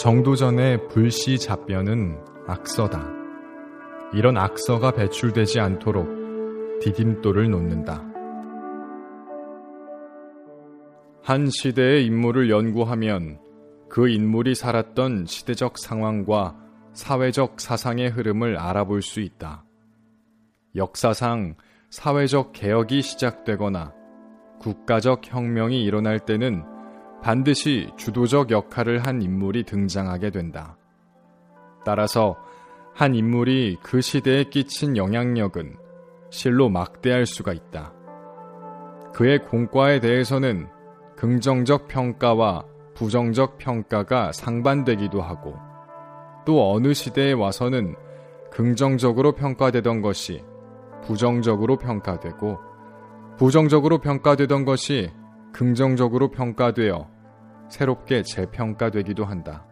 정도전의 불시 잡변은 악서다. 이런 악서가 배출되지 않도록 디딤돌을 놓는다. 한 시대의 인물을 연구하면 그 인물이 살았던 시대적 상황과 사회적 사상의 흐름을 알아볼 수 있다. 역사상 사회적 개혁이 시작되거나 국가적 혁명이 일어날 때는 반드시 주도적 역할을 한 인물이 등장하게 된다. 따라서 한 인물이 그 시대에 끼친 영향력은 실로 막대할 수가 있다. 그의 공과에 대해서는 긍정적 평가와 부정적 평가가 상반되기도 하고 또 어느 시대에 와서는 긍정적으로 평가되던 것이 부정적으로 평가되고 부정적으로 평가되던 것이 긍정적으로 평가되어 새롭게 재평가되기도 한다.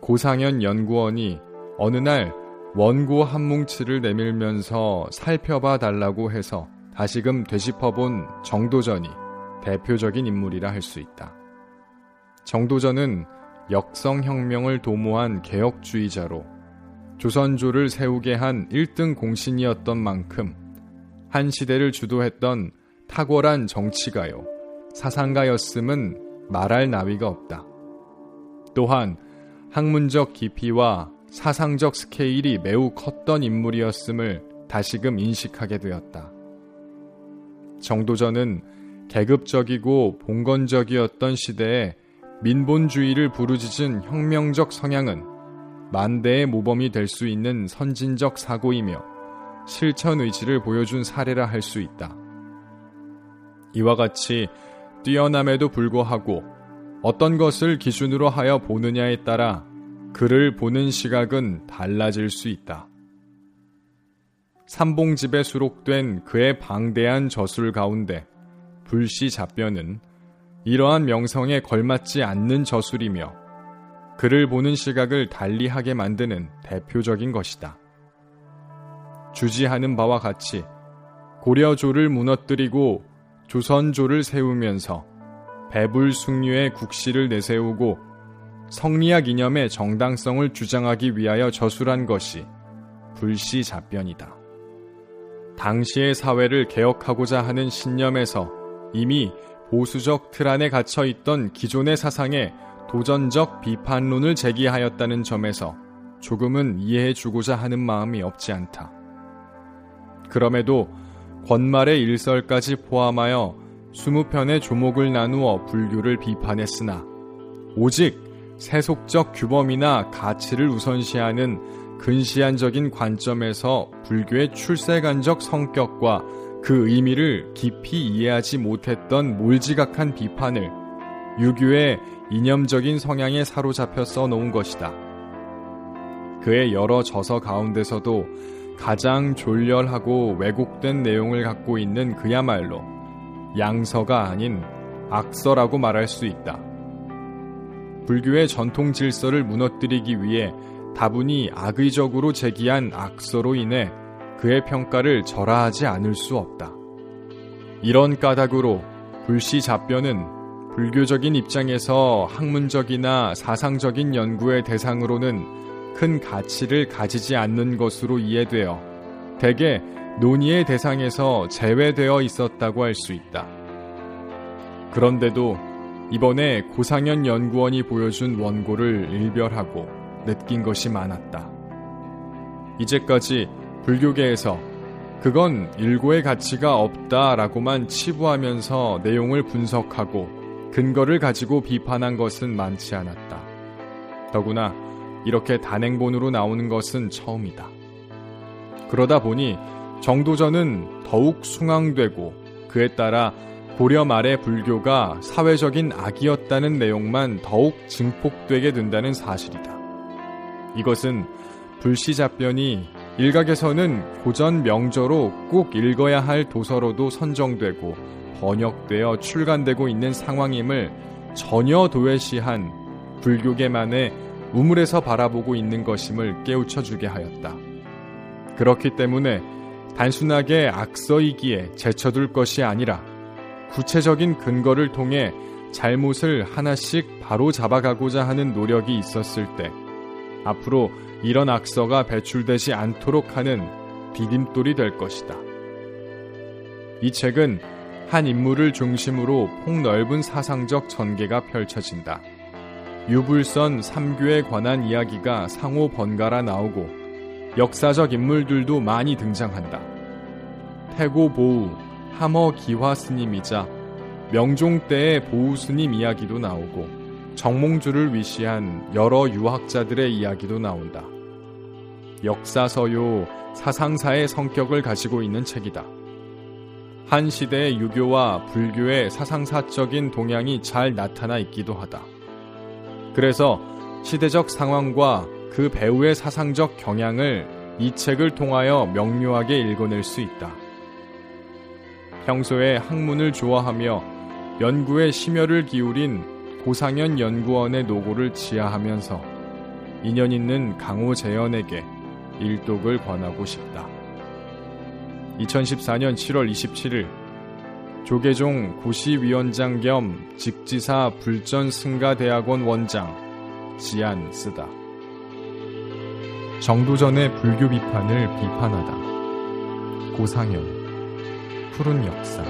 고상현 연구원이 어느 날 원고 한 뭉치를 내밀면서 살펴봐 달라고 해서 다시금 되짚어본 정도전이 대표적인 인물이라 할 수 있다. 정도전은 역성혁명을 도모한 개혁주의자로 조선조를 세우게 한 1등 공신이었던 만큼 한 시대를 주도했던 탁월한 정치가요. 사상가였음은 말할 나위가 없다. 또한 학문적 깊이와 사상적 스케일이 매우 컸던 인물이었음을 다시금 인식하게 되었다. 정도전은 계급적이고 봉건적이었던 시대에 민본주의를 부르짖은 혁명적 성향은 만대의 모범이 될 수 있는 선진적 사고이며 실천 의지를 보여준 사례라 할 수 있다. 이와 같이 뛰어남에도 불구하고 어떤 것을 기준으로 하여 보느냐에 따라 그를 보는 시각은 달라질 수 있다. 삼봉집에 수록된 그의 방대한 저술 가운데 불시 잡변은 이러한 명성에 걸맞지 않는 저술이며 그를 보는 시각을 달리하게 만드는 대표적인 것이다. 주지하는 바와 같이 고려조를 무너뜨리고 조선조를 세우면서 배불숭류의 국시를 내세우고 성리학 이념의 정당성을 주장하기 위하여 저술한 것이 불시잡변이다. 당시의 사회를 개혁하고자 하는 신념에서 이미 보수적 틀 안에 갇혀 있던 기존의 사상에 도전적 비판론을 제기하였다는 점에서 조금은 이해해 주고자 하는 마음이 없지 않다. 그럼에도 권말의 일설까지 포함하여 20편의 조목을 나누어 불교를 비판했으나 오직 세속적 규범이나 가치를 우선시하는 근시안적인 관점에서 불교의 출세간적 성격과 그 의미를 깊이 이해하지 못했던 몰지각한 비판을 유교의 이념적인 성향에 사로잡혀 써놓은 것이다. 그의 여러 저서 가운데서도 가장 졸렬하고 왜곡된 내용을 갖고 있는 그야말로 양서가 아닌 악서라고 말할 수 있다. 불교의 전통 질서를 무너뜨리기 위해 다분히 악의적으로 제기한 악서로 인해 그의 평가를 절하하지 않을 수 없다. 이런 까닭으로 불시 잡변은 불교적인 입장에서 학문적이나 사상적인 연구의 대상으로는 큰 가치를 가지지 않는 것으로 이해되어 대개 논의의 대상에서 제외되어 있었다고 할 수 있다. 그런데도 이번에 고상현 연구원이 보여준 원고를 일별하고 느낀 것이 많았다. 이제까지 불교계에서 그건 일고의 가치가 없다라고만 치부하면서 내용을 분석하고 근거를 가지고 비판한 것은 많지 않았다. 더구나 이렇게 단행본으로 나오는 것은 처음이다. 그러다 보니 정도전은 더욱 숭앙되고 그에 따라 고려 말의 불교가 사회적인 악이었다는 내용만 더욱 증폭되게 된다는 사실이다. 이것은 불시잡변이 일각에서는 고전 명저로 꼭 읽어야 할 도서로도 선정되고 번역되어 출간되고 있는 상황임을 전혀 도외시한 불교계만의 우물에서 바라보고 있는 것임을 깨우쳐 주게 하였다. 그렇기 때문에 단순하게 악서이기에 제쳐둘 것이 아니라 구체적인 근거를 통해 잘못을 하나씩 바로 잡아가고자 하는 노력이 있었을 때 앞으로 이런 악서가 배출되지 않도록 하는 디딤돌이 될 것이다. 이 책은 한 인물을 중심으로 폭넓은 사상적 전개가 펼쳐진다. 유불선 3교에 관한 이야기가 상호 번갈아 나오고 역사적 인물들도 많이 등장한다. 태고 보우, 함어 기화 스님이자 명종 때의 보우 스님 이야기도 나오고 정몽주를 위시한 여러 유학자들의 이야기도 나온다. 역사서요, 사상사의 성격을 가지고 있는 책이다. 한 시대의 유교와 불교의 사상사적인 동향이 잘 나타나 있기도 하다. 그래서 시대적 상황과 그 배우의 사상적 경향을 이 책을 통하여 명료하게 읽어낼 수 있다. 평소에 학문을 좋아하며 연구에 심혈을 기울인 고상현 연구원의 노고를 지하하면서 인연 있는 강호 재현에게 일독을 권하고 싶다. 2014년 7월 27일 조계종 고시위원장 겸 직지사 불전승가대학원 원장 지안 쓰다. 정도전의 불교 비판을 비판하다. 고상현 푸른 역사